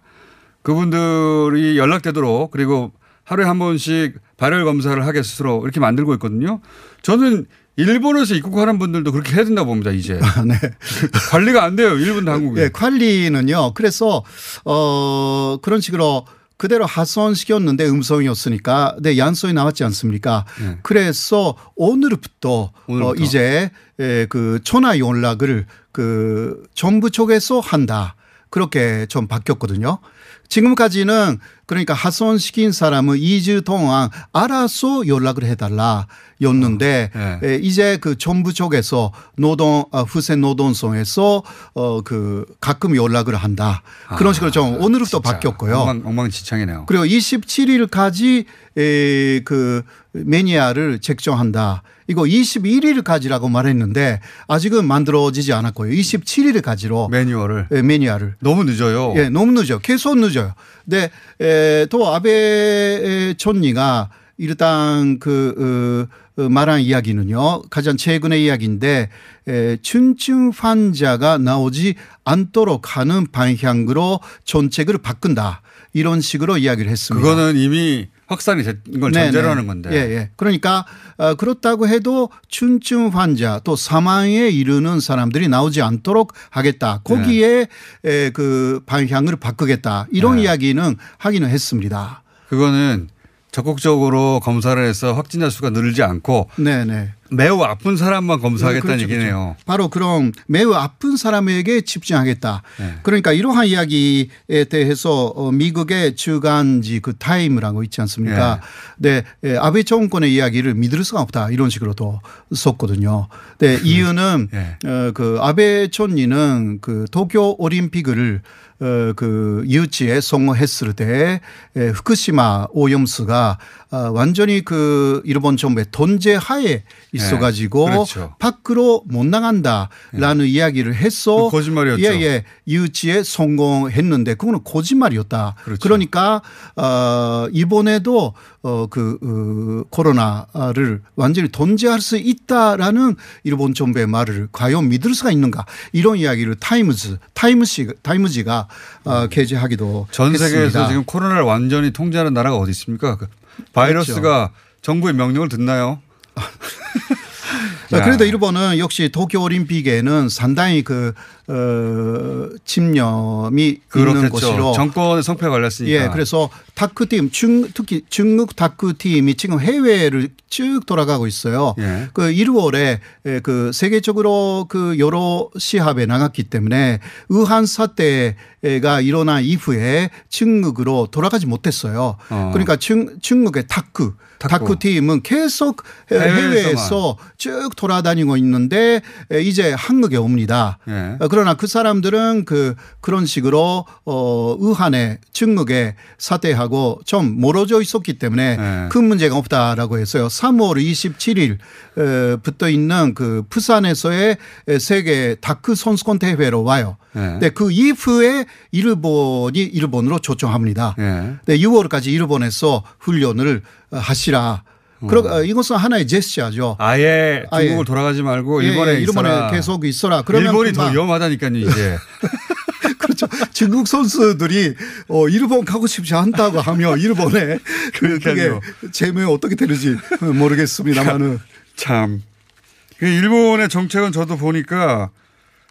그분들이 연락되도록 그리고 하루에 한 번씩 발열 검사를 하게 스스로 이렇게 만들고 있거든요. 저는 일본에서 입국하는 분들도 그렇게 해야 된다고 봅니다, 이제. 네. 관리가 안 돼요, 일본 당국이. 예, 관리는요. 그래서 어 그런 식으로 그대로 하선시켰는데 음성이었으니까 네, 양성이 나왔지 않습니까? 네. 그래서 오늘부터, 어, 오늘부터. 이제 에, 그 전화 연락을 그 정부 쪽에서 한다. 그렇게 좀 바뀌었거든요. 지금까지는 그러니까 하선시킨 사람은 2주 동안 알아서 연락을 해달라 였는데 네. 에, 이제 그 정부 쪽에서 노동 어, 후세 노동성에서 어그 가끔 연락을 한다 그런 식으로 좀 오늘부터 바뀌었고요. 아, 엉망, 엉망진창이네요. 그리고 27일까지 에, 그 매니아를 책정한다. 이거 21일까지라고 말했는데 아직은 만들어지지 않았고요. 27일까지로 매뉴얼을 예, 매니아를 너무 늦어요. 예, 너무 늦어. 계속 늦어요. 근데 에, 또 아베 총리가 일단 그 어, 어, 말한 이야기는요. 가장 최근의 이야기인데 에, 춘춘 환자가 나오지 않도록 하는 방향으로 정책을 바꾼다. 이런 식으로 이야기를 했습니다. 그거는 이미 확산이 된걸 네, 전제로 네. 하는 건데. 예, 예. 그러니까 어, 그렇다고 해도 춘증 환자 또 사망에 이르는 사람들이 나오지 않도록 하겠다. 거기에 에, 그 방향을 바꾸겠다. 이런 네. 이야기는 하기는 했습니다. 그거는 적극적으로 검사를 해서 확진자 수가 늘지 않고 네, 네. 매우 아픈 사람만 검사하겠다는 그렇죠, 얘기네요. 그렇죠. 바로 그럼 매우 아픈 사람에게 집중하겠다. 네. 그러니까 이러한 이야기에 대해서 어, 미국의 주간지 그 타임이라고 있지 않습니까? 네, 예, 아베 정권의 이야기를 믿을 수가 없다 이런 식으로도 썼거든요. 네, 이유는 예. 어, 그 아베 총리는 그 도쿄 올림픽을 어, 그 유치에 성공했을 때 에, 후쿠시마 오염수가 어, 완전히 그 일본 정부의 통제 하에 있어 가지고 그렇죠. 밖으로 못 나간다라는 이야기를 했어. 그 거짓말이었죠. 예, 예. 유치에 성공했는데 그거는 거짓말이었다. 그렇죠. 그러니까 어, 이번에도 어, 그 어, 코로나를 완전히 통제할 수 있다라는 일본 정부의 말을 과연 믿을 수가 있는가 이런 이야기를 타임즈 타임시 타임즈가 어, 게재하기도 전 세계에서 했습니다. 지금 코로나를 완전히 통제하는 나라가 어디 있습니까? 그 바이러스가 정부의 명령을 듣나요? 그래도 일본은 역시 도쿄 올림픽에는 상당히 그 어, 있는 그렇겠죠. 곳으로 정권의 성패가 걸렸으니까. 예, 그래서 탁구팀, 중, 특히 중국 탁구팀이 지금 해외를 쭉 돌아가고 있어요. 예. 그 1월에 그 세계적으로 그 여러 시합에 나갔기 때문에 의한 사태가 일어난 이후에 중국으로 돌아가지 못했어요. 어. 그러니까 중, 중국의 탁구, 탁구. 팀은 계속. 해외에서 쭉 돌아다니고 있는데 이제 한국에 옵니다. 예. 어, 그러나 그 사람들은 그 그런 식으로 어 의한에 중국에 사퇴하고 좀 멀어져 있었기 때문에 네. 큰 문제가 없다라고 해서요. 3월 27일 어, 붙어 있는 그 부산에서의 세계 다크 선수권 대회로 와요. 네. 네, 그 이후에 일본이 일본으로 초청합니다. 예. 네, 6월까지 일본에서 훈련을 어, 하시라. 그러, 어, 이것은 하나의 제스처죠. 아예 아예. 중국을 돌아가지 말고 예, 일본에 예, 일본에 있어라. 계속 있어라. 그러면 일본이 더 위험하다니까요 이제. 그렇죠. 중국 선수들이 어, 일본 가고 싶지 않다고 하며 일본에 그- 그게. 재무에 어떻게 되는지 모르겠습니다만은 참. 그 일본의 정책은 저도 보니까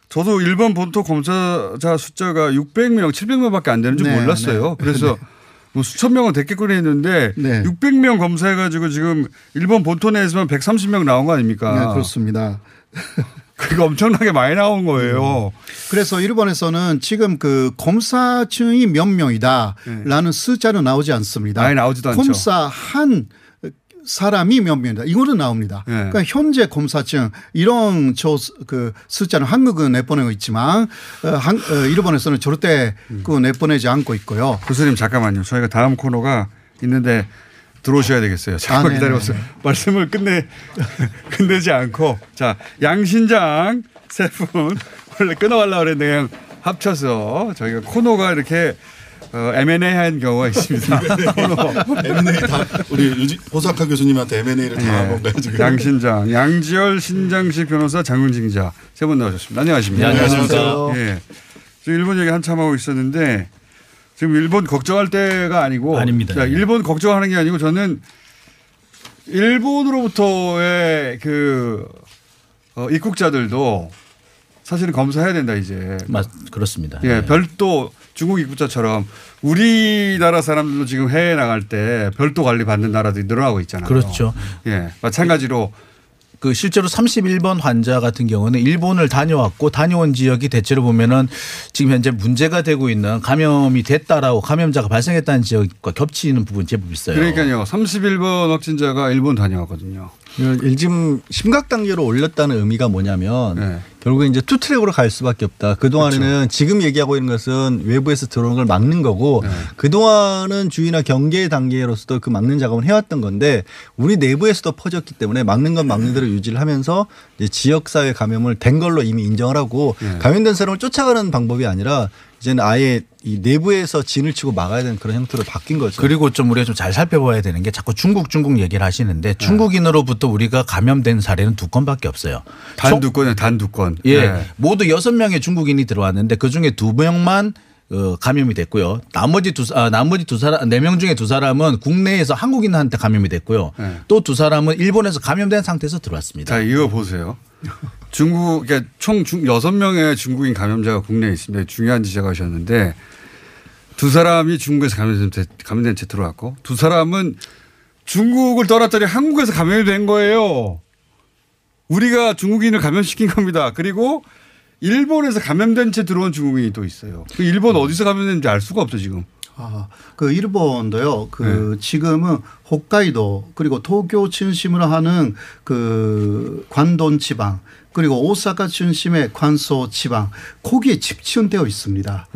저도 일본 본토 검사자 숫자가 600명, 700명밖에 안 되는 줄 네, 몰랐어요. 네. 그래서 뭐 수천 명은 됐겠거니 했는데 네. 600명 검사해가지고 지금 일본 본토 내에서만 130명 나온 거 아닙니까? 네, 그렇습니다. 그게 엄청나게 많이 나온 거예요. 그래서 일본에서는 지금 그 검사층이 몇 명이다라는 숫자는 나오지 않습니다. 네. 아예 나오지도 않죠. 검사 한 사람이 몇 명이다. 이거는 나옵니다. 네. 그러니까 현재 검사층 이런 저 그 숫자는 한국은 내보내고 있지만 어, 한, 어, 일본에서는 절대 음. 그 내보내지 않고 있고요. 교수님 잠깐만요. 저희가 다음 코너가 있는데 들어오셔야 되겠어요. 잠깐만 아, 네네. 기다려보세요. 말씀을 끝내 끝내지 않고 자 양신장 세 분 원래 끊어가려고 그랬는데 그냥 합쳐서 저희가 코너가 이렇게 어, M&A한 경우가 있습니다. 코너. M&A 다 우리 호사카 교수님한테 M&A를 다한 예. 건가요 지금? 양신장, 양지열 신장식 변호사, 장윤진 기자 세 분 나오셨습니다. 안녕하십니까? 네, 안녕하십니까. 예. 지금 일본 얘기 한참 하고 있었는데 지금 일본 걱정할 때가 아니고 아닙니다. 자, 일본 걱정하는 게 아니고 저는 일본으로부터의 그 어, 입국자들도 사실은 검사해야 된다 이제. 맞 그렇습니다. 예, 네. 별도 중국 입국자처럼 우리나라 사람들도 지금 해외 나갈 때 별도 관리 받는 나라들이 늘어나고 있잖아요. 그렇죠. 예, 마찬가지로 그 실제로 31번 환자 같은 경우는 일본을 다녀왔고 다녀온 지역이 대체로 보면은 지금 현재 문제가 되고 있는 감염이 됐다라고 감염자가 발생했다는 지역과 겹치는 부분 제법 있어요. 그러니까요. 31번 확진자가 일본 다녀왔거든요. 지금 심각 단계로 올렸다는 의미가 뭐냐면 네. 결국에 이제 two track으로 갈 수밖에 없다. 그 동안에는 그렇죠. 지금 얘기하고 있는 것은 외부에서 들어오는 걸 막는 거고 네. 그 동안은 주의나 경계 단계로서도 그 막는 작업을 해왔던 건데 우리 내부에서도 퍼졌기 때문에 막는 건 막는 대로 유지를 하면서 지역사회 감염을 된 걸로 이미 인정을 하고 네. 감염된 사람을 쫓아가는 방법이 아니라 이제는 아예 이 내부에서 진을 치고 막아야 되는 그런 형태로 바뀐 거죠. 그리고 좀 우리가 좀 잘 살펴봐야 되는 게 자꾸 중국 중국 얘기를 하시는데 중국인으로부터 우리가 감염된 사례는 두 건밖에 없어요. 단 두 건에 단두 건. 예, 네. 모두 여섯 명의 중국인이 들어왔는데 그 중에 두 명만 어, 감염이 됐고요. 나머지 두 아, 나머지 두 사람 네 명 중에 두 사람은 국내에서 한국인한테 감염이 됐고요. 네. 또두 사람은 일본에서 감염된 상태에서 들어왔습니다. 자, 이거 보세요. 중국, 그러니까 총 중, 여섯 명의 중국인 감염자가 국내에 있습니다. 중요한 지적하셨는데 두 사람이 중국에서 감염된 채, 감염된 채 들어왔고 두 사람은 중국을 떠났더니 한국에서 감염이 된 거예요. 우리가 중국인을 감염시킨 겁니다. 그리고 일본에서 감염된 채 들어온 중국인이 또 있어요. 그 일본 어디서 감염됐는지 알 수가 없어 지금. 아, 그 일본도요. 그 지금은 홋카이도 그리고 도쿄 중심으로 하는 그 관돈 지방 그리고 오사카 중심의 관소 지방 거기에 집중되어 있습니다.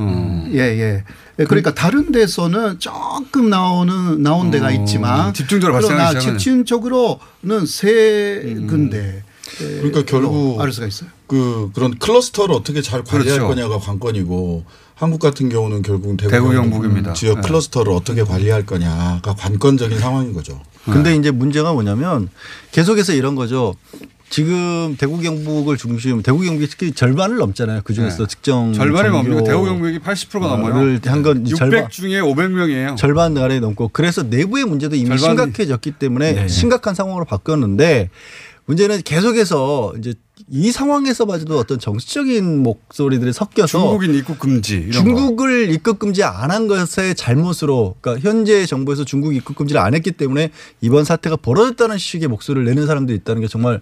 예, 예. 예, 그러니까 다른 데서는 조금 나오는 나온 데가 어, 있지만 집중적으로 그러나. 집중적으로는 세 군데 예, 그러니까 결국 알 수가 있어요. 그 그런 클러스터를 어떻게 잘 관리할 그렇죠. 거냐가 관건이고 한국 같은 경우는 결국 대구, 대구 경북 경북입니다. 지역 네. 클러스터를 어떻게 관리할 거냐가 관건적인 상황인 거죠. 근데 이제 문제가 뭐냐면 계속해서 이런 거죠. 지금 대구 경북을 중심 대구 경북이 특히 절반을 넘잖아요. 그 중에서 네. 특정 절반이 뭡니까? 대구 경북이 80%가 넘어요. 를 한건 600 중에 500명이에요. 절반 가량이 넘고 그래서 내부의 문제도 이미 심각해졌기 때문에 네. 심각한 상황으로 바뀌었는데 문제는 계속해서 이제 이 상황에서마저도 어떤 정치적인 목소리들이 섞여서 중국인 입국 금지 이런 거. 중국을 입국 금지 안 한 것의 잘못으로 그러니까 현재 정부에서 중국 입국 금지를 안 했기 때문에 이번 사태가 벌어졌다는 식의 목소리를 내는 사람들이 있다는 게 정말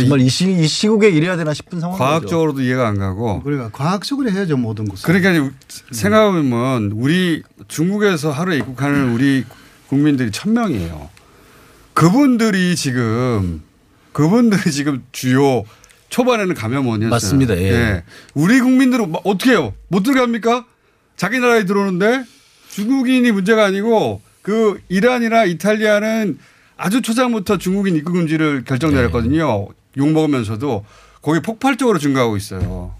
정말 이, 시, 이 시국에 이래야 되나 싶은 상황이죠. 과학적으로도 이해가 안 가고. 그러니까 과학적으로 해야죠 모든 것을. 그러니까 이제 생각해보면 우리 중국에서 하루에 입국하는 우리 국민들이 천 명이에요. 그분들이 지금 그분들이 지금 주요 초반에는 감염 원이었어요. 맞습니다. 예. 우리 국민들은 뭐 어떻게 해요? 못 들어갑니까? 자기 나라에 들어오는데 중국인이 문제가 아니고 그 이란이나 이탈리아는 아주 초장부터 중국인 입국 금지를 결정 내렸거든요. 욕 먹으면서도 거기 폭발적으로 증가하고 있어요.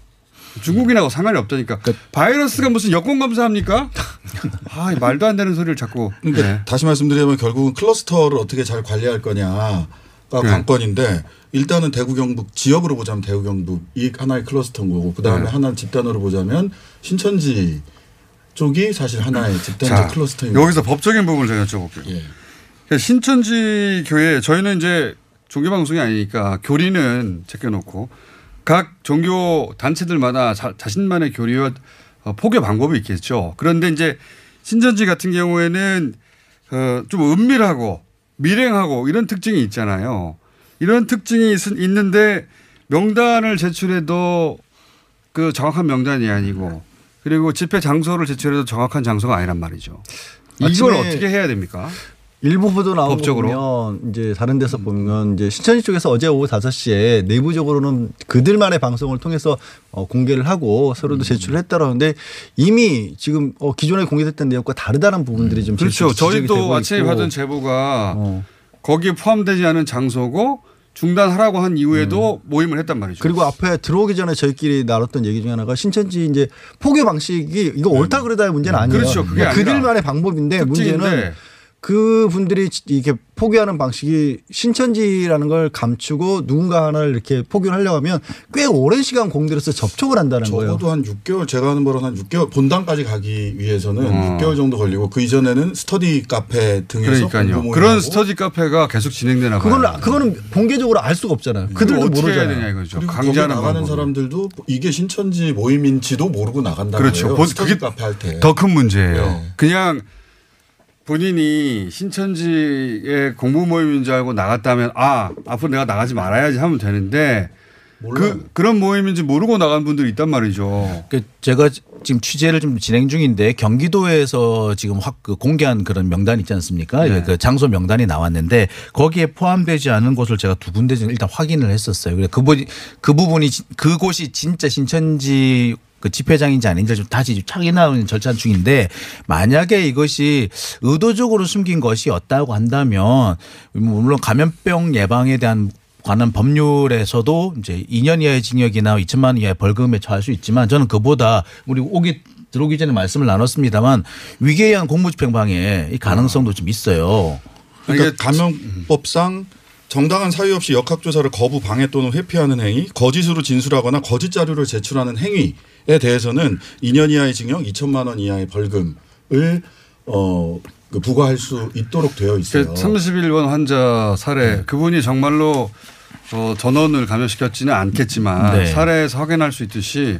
중국인하고 상관이 없다니까. 바이러스가 무슨 여권 검사합니까? 아, 이 말도 안 되는 소리를 자꾸. 그러니까 네. 다시 말씀드리면 결국은 클러스터를 어떻게 잘 관리할 거냐가 네. 관건인데 일단은 대구 경북 지역으로 보자면 대구 경북 이 하나의 클러스터인 거고 그 다음에 네. 하나를 집단으로 보자면 신천지 쪽이 사실 하나의 집단적 자, 클러스터인 여기서 거죠. 법적인 부분을 제가 여쭤볼게요. 예. 그러니까 신천지 교회 저희는 이제 종교 방송이 아니니까 교리는 제껴놓고 각 종교 단체들마다 자, 자신만의 교리와 어, 포교 방법이 있겠죠. 그런데 이제 신천지 같은 경우에는 어, 좀 은밀하고 밀행하고 이런 특징이 있잖아요. 이런 특징이 있, 있는데 명단을 제출해도 그 정확한 명단이 아니고 그리고 집회 장소를 제출해도 정확한 장소가 아니란 말이죠. 이걸 어떻게 해야 됩니까? 일부 보도 나온 법적으로? 거 보면 이제 다른 데서 보면 이제 신천지 쪽에서 어제 오후 5시에 내부적으로는 그들만의 방송을 통해서 어, 공개를 하고 서로도 제출을 했다라는데 이미 지금 어, 기존에 공개됐던 내용과 다르다는 부분들이 좀 그렇죠. 저희도 아침에 있고. 받은 제보가 어. 거기에 포함되지 않은 장소고 중단하라고 한 이후에도 모임을 했단 말이죠. 음. 그리고 앞에 들어오기 전에 저희끼리 나눴던 얘기 중에 하나가 신천지 이제 포교 방식이 이거 옳다 그러다의 문제는 아니에요. 그렇죠. 그게 아니라 그들만의 방법인데 문제는 특징인데. 그 분들이 이렇게 포교하는 방식이 신천지라는 걸 감추고 누군가 하나를 이렇게 포교를 하려고 하면 꽤 오랜 시간 공들여서 접촉을 한다는 거예요. 적어도 한 6개월 제가 하는 바로는 한 6개월 본당까지 가기 위해서는 어. 6개월 정도 걸리고 그 이전에는 스터디 카페 등에서 그러니까요. 그런 스터디 카페가 계속 진행되나 봐요. 그거는 그거는 공개적으로 알 수가 없잖아요. 그걸 그들도 어떻게 해야 모르잖아요. 되냐 이거죠. 강제하는 나가는 방법. 사람들도 이게 신천지 모임인지도 모르고 나간다는 그렇죠. 거예요. 본- 스터디 카페 할 때. 더 큰 문제예요. 네. 그냥 본인이 신천지의 공부 모임인 줄 알고 나갔다면 아 앞으로 내가 나가지 말아야지 하면 되는데 그 그런 모임인지 모르고 나간 분들이 있단 말이죠. 그 제가 지금 취재를 좀 진행 중인데 경기도에서 지금 확 그 공개한 그런 명단 있지 않습니까? 네. 그 장소 명단이 나왔는데 거기에 포함되지 않은 곳을 제가 두 군데 지금 일단 확인을 했었어요. 그래 그 부분이 그 부분이 진- 그곳이 진짜 신천지 그 집회장인지 아닌지 좀 다시 확인하는 절차 중인데 만약에 이것이 의도적으로 숨긴 것이었다고 한다면 물론 감염병 예방에 대한 관한 법률에서도 이제 2년 이하의 징역이나 2천만 원 이하의 벌금에 처할 수 있지만 저는 그보다 우리 오기 들어오기 전에 말씀을 나눴습니다만 위계에 의한 공무집행 방해 이 가능성도 좀 있어요. 그러니까 감염법상 정당한 사유 없이 역학조사를 거부, 방해 또는 회피하는 행위, 거짓으로 진술하거나 거짓 자료를 제출하는 행위에 대해서는 2년 이하의 징역, 2천만 원 이하의 벌금을 어, 그 부과할 수 있도록 되어 있어요. 그 31번 환자 사례 그분이 정말로 어, 전원을 감염시켰지는 않겠지만 네. 사례에서 확인할 수 있듯이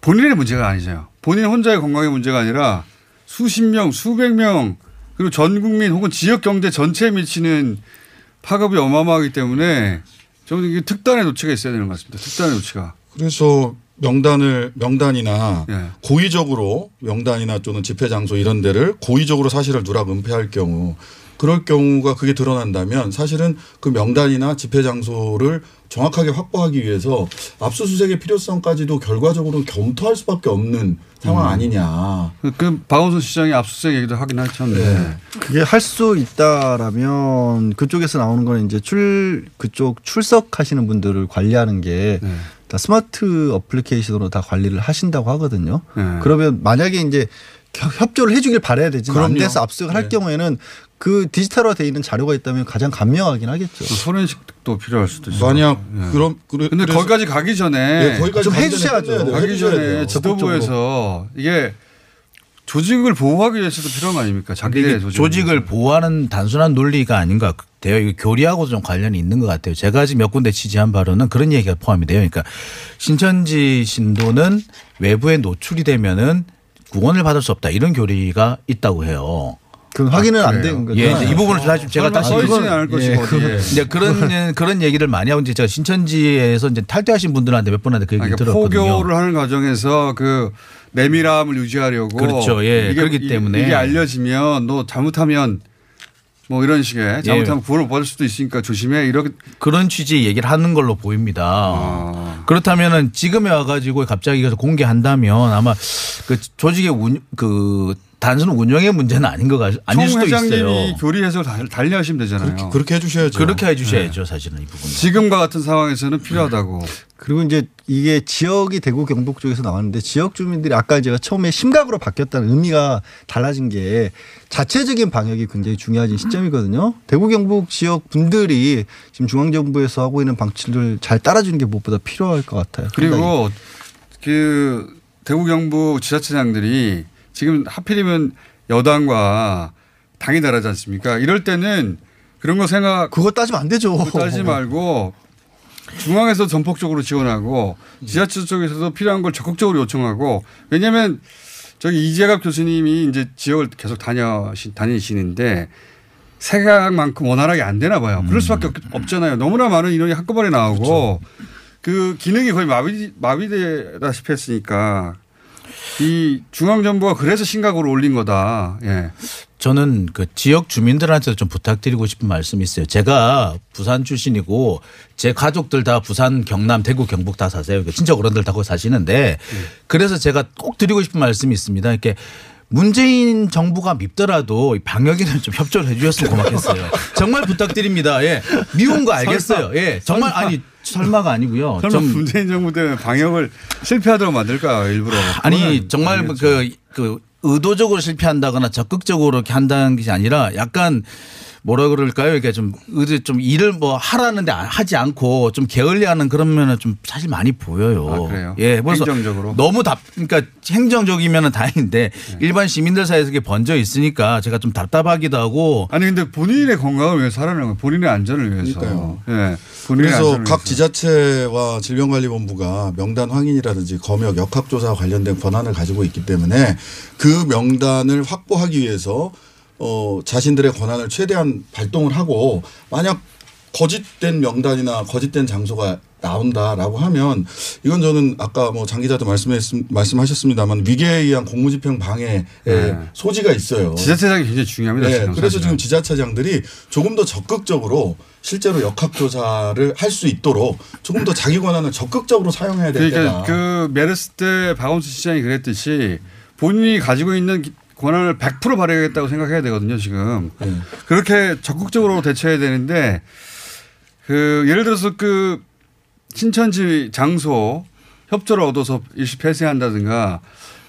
본인의 문제가 아니죠. 본인 혼자의 건강의 문제가 아니라 수십 명, 수백 명 그리고 전 국민 혹은 지역 경제 전체에 미치는 파급이 어마어마하기 때문에 저는 특단의 조치가 있어야 되는 것 같습니다. 특단의 조치가. 그래서 명단을 명단이나 예. 고의적으로 명단이나 또는 집회 장소 이런 데를 고의적으로 사실을 누락 은폐할 경우 그럴 경우가 그게 드러난다면 사실은 그 명단이나 집회 장소를 정확하게 확보하기 위해서 압수수색의 필요성까지도 결과적으로 검토할 수밖에 없는 상황 음. 아니냐. 그, 그 박원순 시장이 압수수색 얘기도 하긴 하셨는데 네. 그게 할 수 있다라면 그쪽에서 나오는 거는 이제 출 그쪽 출석하시는 분들을 관리하는 게 다 네. 스마트 어플리케이션으로 다 관리를 하신다고 하거든요. 네. 그러면 만약에 이제 협- 협조를 해주길 바라야 되지만 안. 돼서 압수를 할 네. 경우에는 그 디지털화 돼 있는 자료가 있다면 가장 간명하긴 하겠죠. 포렌식도 필요할 수도 있어요. 만약 예. 그럼 그래, 근데 거기까지 가기 전에 예, 거기까지 좀 가기 전에 해주셔야죠. 가기 전에. 지도부에서 이게 조직을 보호하기 위해서도 필요한 거 아닙니까? 근데 자기들의 이게 조직. 조직을 보호하는 단순한 논리가 아닌 것 같아요. 이거 교리하고도 좀 관련이 있는 것 같아요. 제가 지금 몇 군데 취재한 바로는 그런 얘기가 포함이 돼요. 그러니까 신천지 신도는 외부에 노출이 되면은 구원을 받을 수 없다 이런 교리가 있다고 해요. 그 확인은 안된 거죠. 예, 이제 이 부분을 사실 제가 다시 그건- 않을 것이고, 예. 그- 이제 그런 그런 얘기를 많이 하고 이제 제가 신천지에서 이제 탈퇴하신 분들한테 몇 번한테 그 얘기 를 그러니까 들었거든요. 포교를 하는 과정에서 그 내밀함을 유지하려고 그렇죠. 예, 이게, 그렇기 이- 때문에. 이게 알려지면 너 잘못하면 뭐 이런 식의 잘못하면 예. 구원을 받을 수도 있으니까 조심해 이렇게 그런 취지의 얘기를 하는 걸로 보입니다. 아. 그렇다면은 지금에 와가지고 갑자기 그래서 공개한다면 아마 그 조직의 운, 그 단순 운영의 문제는 아닌 것 같, 아닐 총 수도 회장님이 있어요. 교리 해석을 달- 달리하시면 되잖아요. 그렇게 해주셔야죠. 그렇게 해주셔야죠, 사실은 이 부분. 지금과 같은 상황에서는 필요하다고. 그리고 이제 이게 지역이 대구 경북 쪽에서 나왔는데 지역 주민들이 아까 제가 처음에 심각으로 바뀌었다는 의미가 달라진 게 자체적인 방역이 굉장히 중요해진 시점이거든요. 대구 경북 지역 분들이 지금 중앙 정부에서 하고 있는 방침을 잘 따라주는 게 무엇보다 필요할 것 같아요. 그리고 그 대구 경북 지자체장들이 지금 하필이면 여당과 당이 다르지 않습니까? 이럴 때는 그런 거 생각 그거 따지면 안 되죠. 따지지 말고 중앙에서 전폭적으로 지원하고 지자체 쪽에서도 필요한 걸 적극적으로 요청하고 왜냐하면 저기 이재갑 교수님이 이제 지역을 계속 다녀시, 다니시는데 생각만큼 원활하게 안 되나 봐요. 그럴 수밖에 없, 없잖아요. 너무나 많은 인원이 한꺼번에 나오고 그 기능이 거의 마비 마비되다시피 했으니까 이 중앙 정부가 그래서 심각으로 올린 거다. 예. 저는 그 지역 주민들한테 좀 부탁드리고 싶은 말씀이 있어요. 제가 부산 출신이고 제 가족들 다 부산, 경남, 대구, 경북 다 사세요. 친척 어른들 다 거기 사시는데 그래서 제가 꼭 드리고 싶은 말씀이 있습니다. 이렇게 문재인 정부가 밉더라도 이 방역에는 좀 협조를 해주셨으면 고맙겠어요. 정말 부탁드립니다. 예. 미운 거 알겠어요. 예. 정말 아니 설마가 아니고요. 설마 좀 문재인 정부 때문에 방역을 실패하도록 만들까 일부러. 아니 정말 아니겠죠. 그, 그 의도적으로 실패한다거나 적극적으로 이렇게 한다는 것이 아니라 약간 뭐라 그럴까요? 이게 좀 의도 좀 일을 뭐 하라는데 안- 하지 않고 좀 게을리하는 그런 면은 좀 사실 많이 보여요. 아, 그래요? 예, 그래서 행정적으로? 너무 답 그러니까 행정적이면은 다행인데 네. 일반 시민들 사이에서 이게 번져 있으니까 제가 좀 답답하기도 하고 아니 근데 본인의 건강을 위해서 하라는 거예요. 본인의 안전을 위해서. 그러니까요. 예. 본인의 그래서 안전을 각 위해서. 지자체와 질병관리본부가 명단 확인이라든지 검역 역학조사 관련된 권한을 가지고 있기 때문에 그 명단을 확보하기 위해서 어 자신들의 권한을 최대한 발동을 하고 만약 거짓된 명단이나 거짓된 장소가 나온다라고 하면 이건 저는 아까 뭐 장 기자도 말씀했 말씀하셨습니다만 위계에 의한 공무집행 방해의 네. 소지가 있어요. 지자체장이 굉장히 중요합니다. 네, 지금 그래서. 지금 지자체장들이 조금 더 적극적으로 실제로 역학조사를 할 수 있도록 조금 더 자기 권한을 적극적으로 사용해야 될 그러니까 때다. 그 메르스 때 박원순 시장이 그랬듯이 본인이 가지고 있는 기- 권한을 100% 발휘하겠다고 생각해야 되거든요, 지금. 네. 그렇게 적극적으로 대처해야 되는데 그 예를 들어서 그 신천지 장소 협조를 얻어서 일시 폐쇄한다든가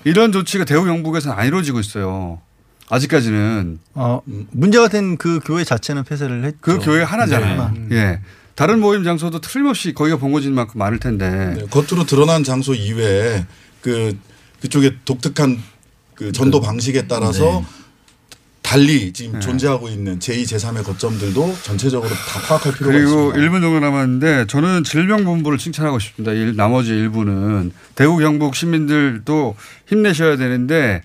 이런 조치가 대우 경북에서는 안 이루어지고 있어요. 아직까지는 어, 문제가 된 그 교회 자체는 폐쇄를 했죠. 그 교회 하나잖아요. 네. 예. 다른 모임 장소도 틀림없이 거기가 본거지인 만큼 많을 텐데. 네, 겉으로 드러난 장소 이외에 그 그쪽에 독특한 그 전도 방식에 따라서 네. 달리 지금 존재하고 있는 제2, 제3의 거점들도 전체적으로 다 파악할 필요가 그리고 있습니다. 1분 정도 남았는데 저는 질병본부를 칭찬하고 싶습니다. 일- 나머지 일부는 대구 경북 시민들도 힘내셔야 되는데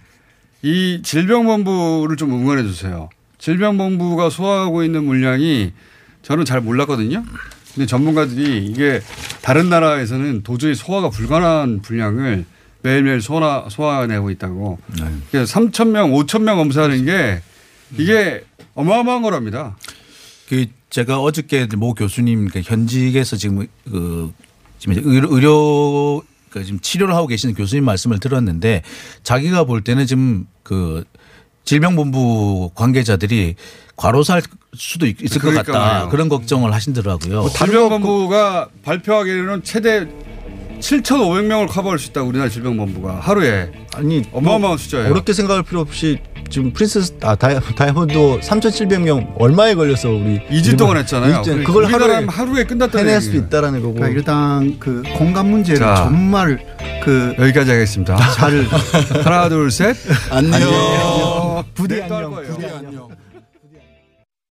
이 질병본부를 좀 응원해 주세요. 질병본부가 소화하고 있는 물량이 저는 잘 몰랐거든요. 근데 전문가들이 이게 다른 나라에서는 도저히 소화가 불가능한 분량을 매일매일 소화, 소화내고 있다고. 그래서 3천 명, 5천 명 검사하는 게 이게 어마어마한 거랍니다. 그 제가 어저께 모 교수님 그 현직에서 지금 그 지금 의료, 의료 그 지금 치료를 하고 계시는 교수님 말씀을 들었는데 자기가 볼 때는 지금 그 질병본부 관계자들이 과로살 수도 있- 있을 것 같다 그러니까요. 그런 걱정을 하시더라고요. 질병본부가 발표하기로는 최대 7,500명을 커버할 수 있다. 우리나라 질병본부가 하루에 아니 어마어마한 숫자예요. 어렵게 생각할 필요 없이 지금 프린세스 아 다이, 다이아몬드 3,700명 얼마에 걸려서 우리 2주 동안 했잖아요. 일주일, 그걸 하루에 하루에 끝났다는 해낼 수도 얘기예요. 있다라는 거고. 그러니까 일단 그 공감 문제를 자. 정말 그 여기까지 하겠습니다. 잘 하나 둘 셋. 안녕. 안녕. 부디 안녕. 거예요. 부디 안녕.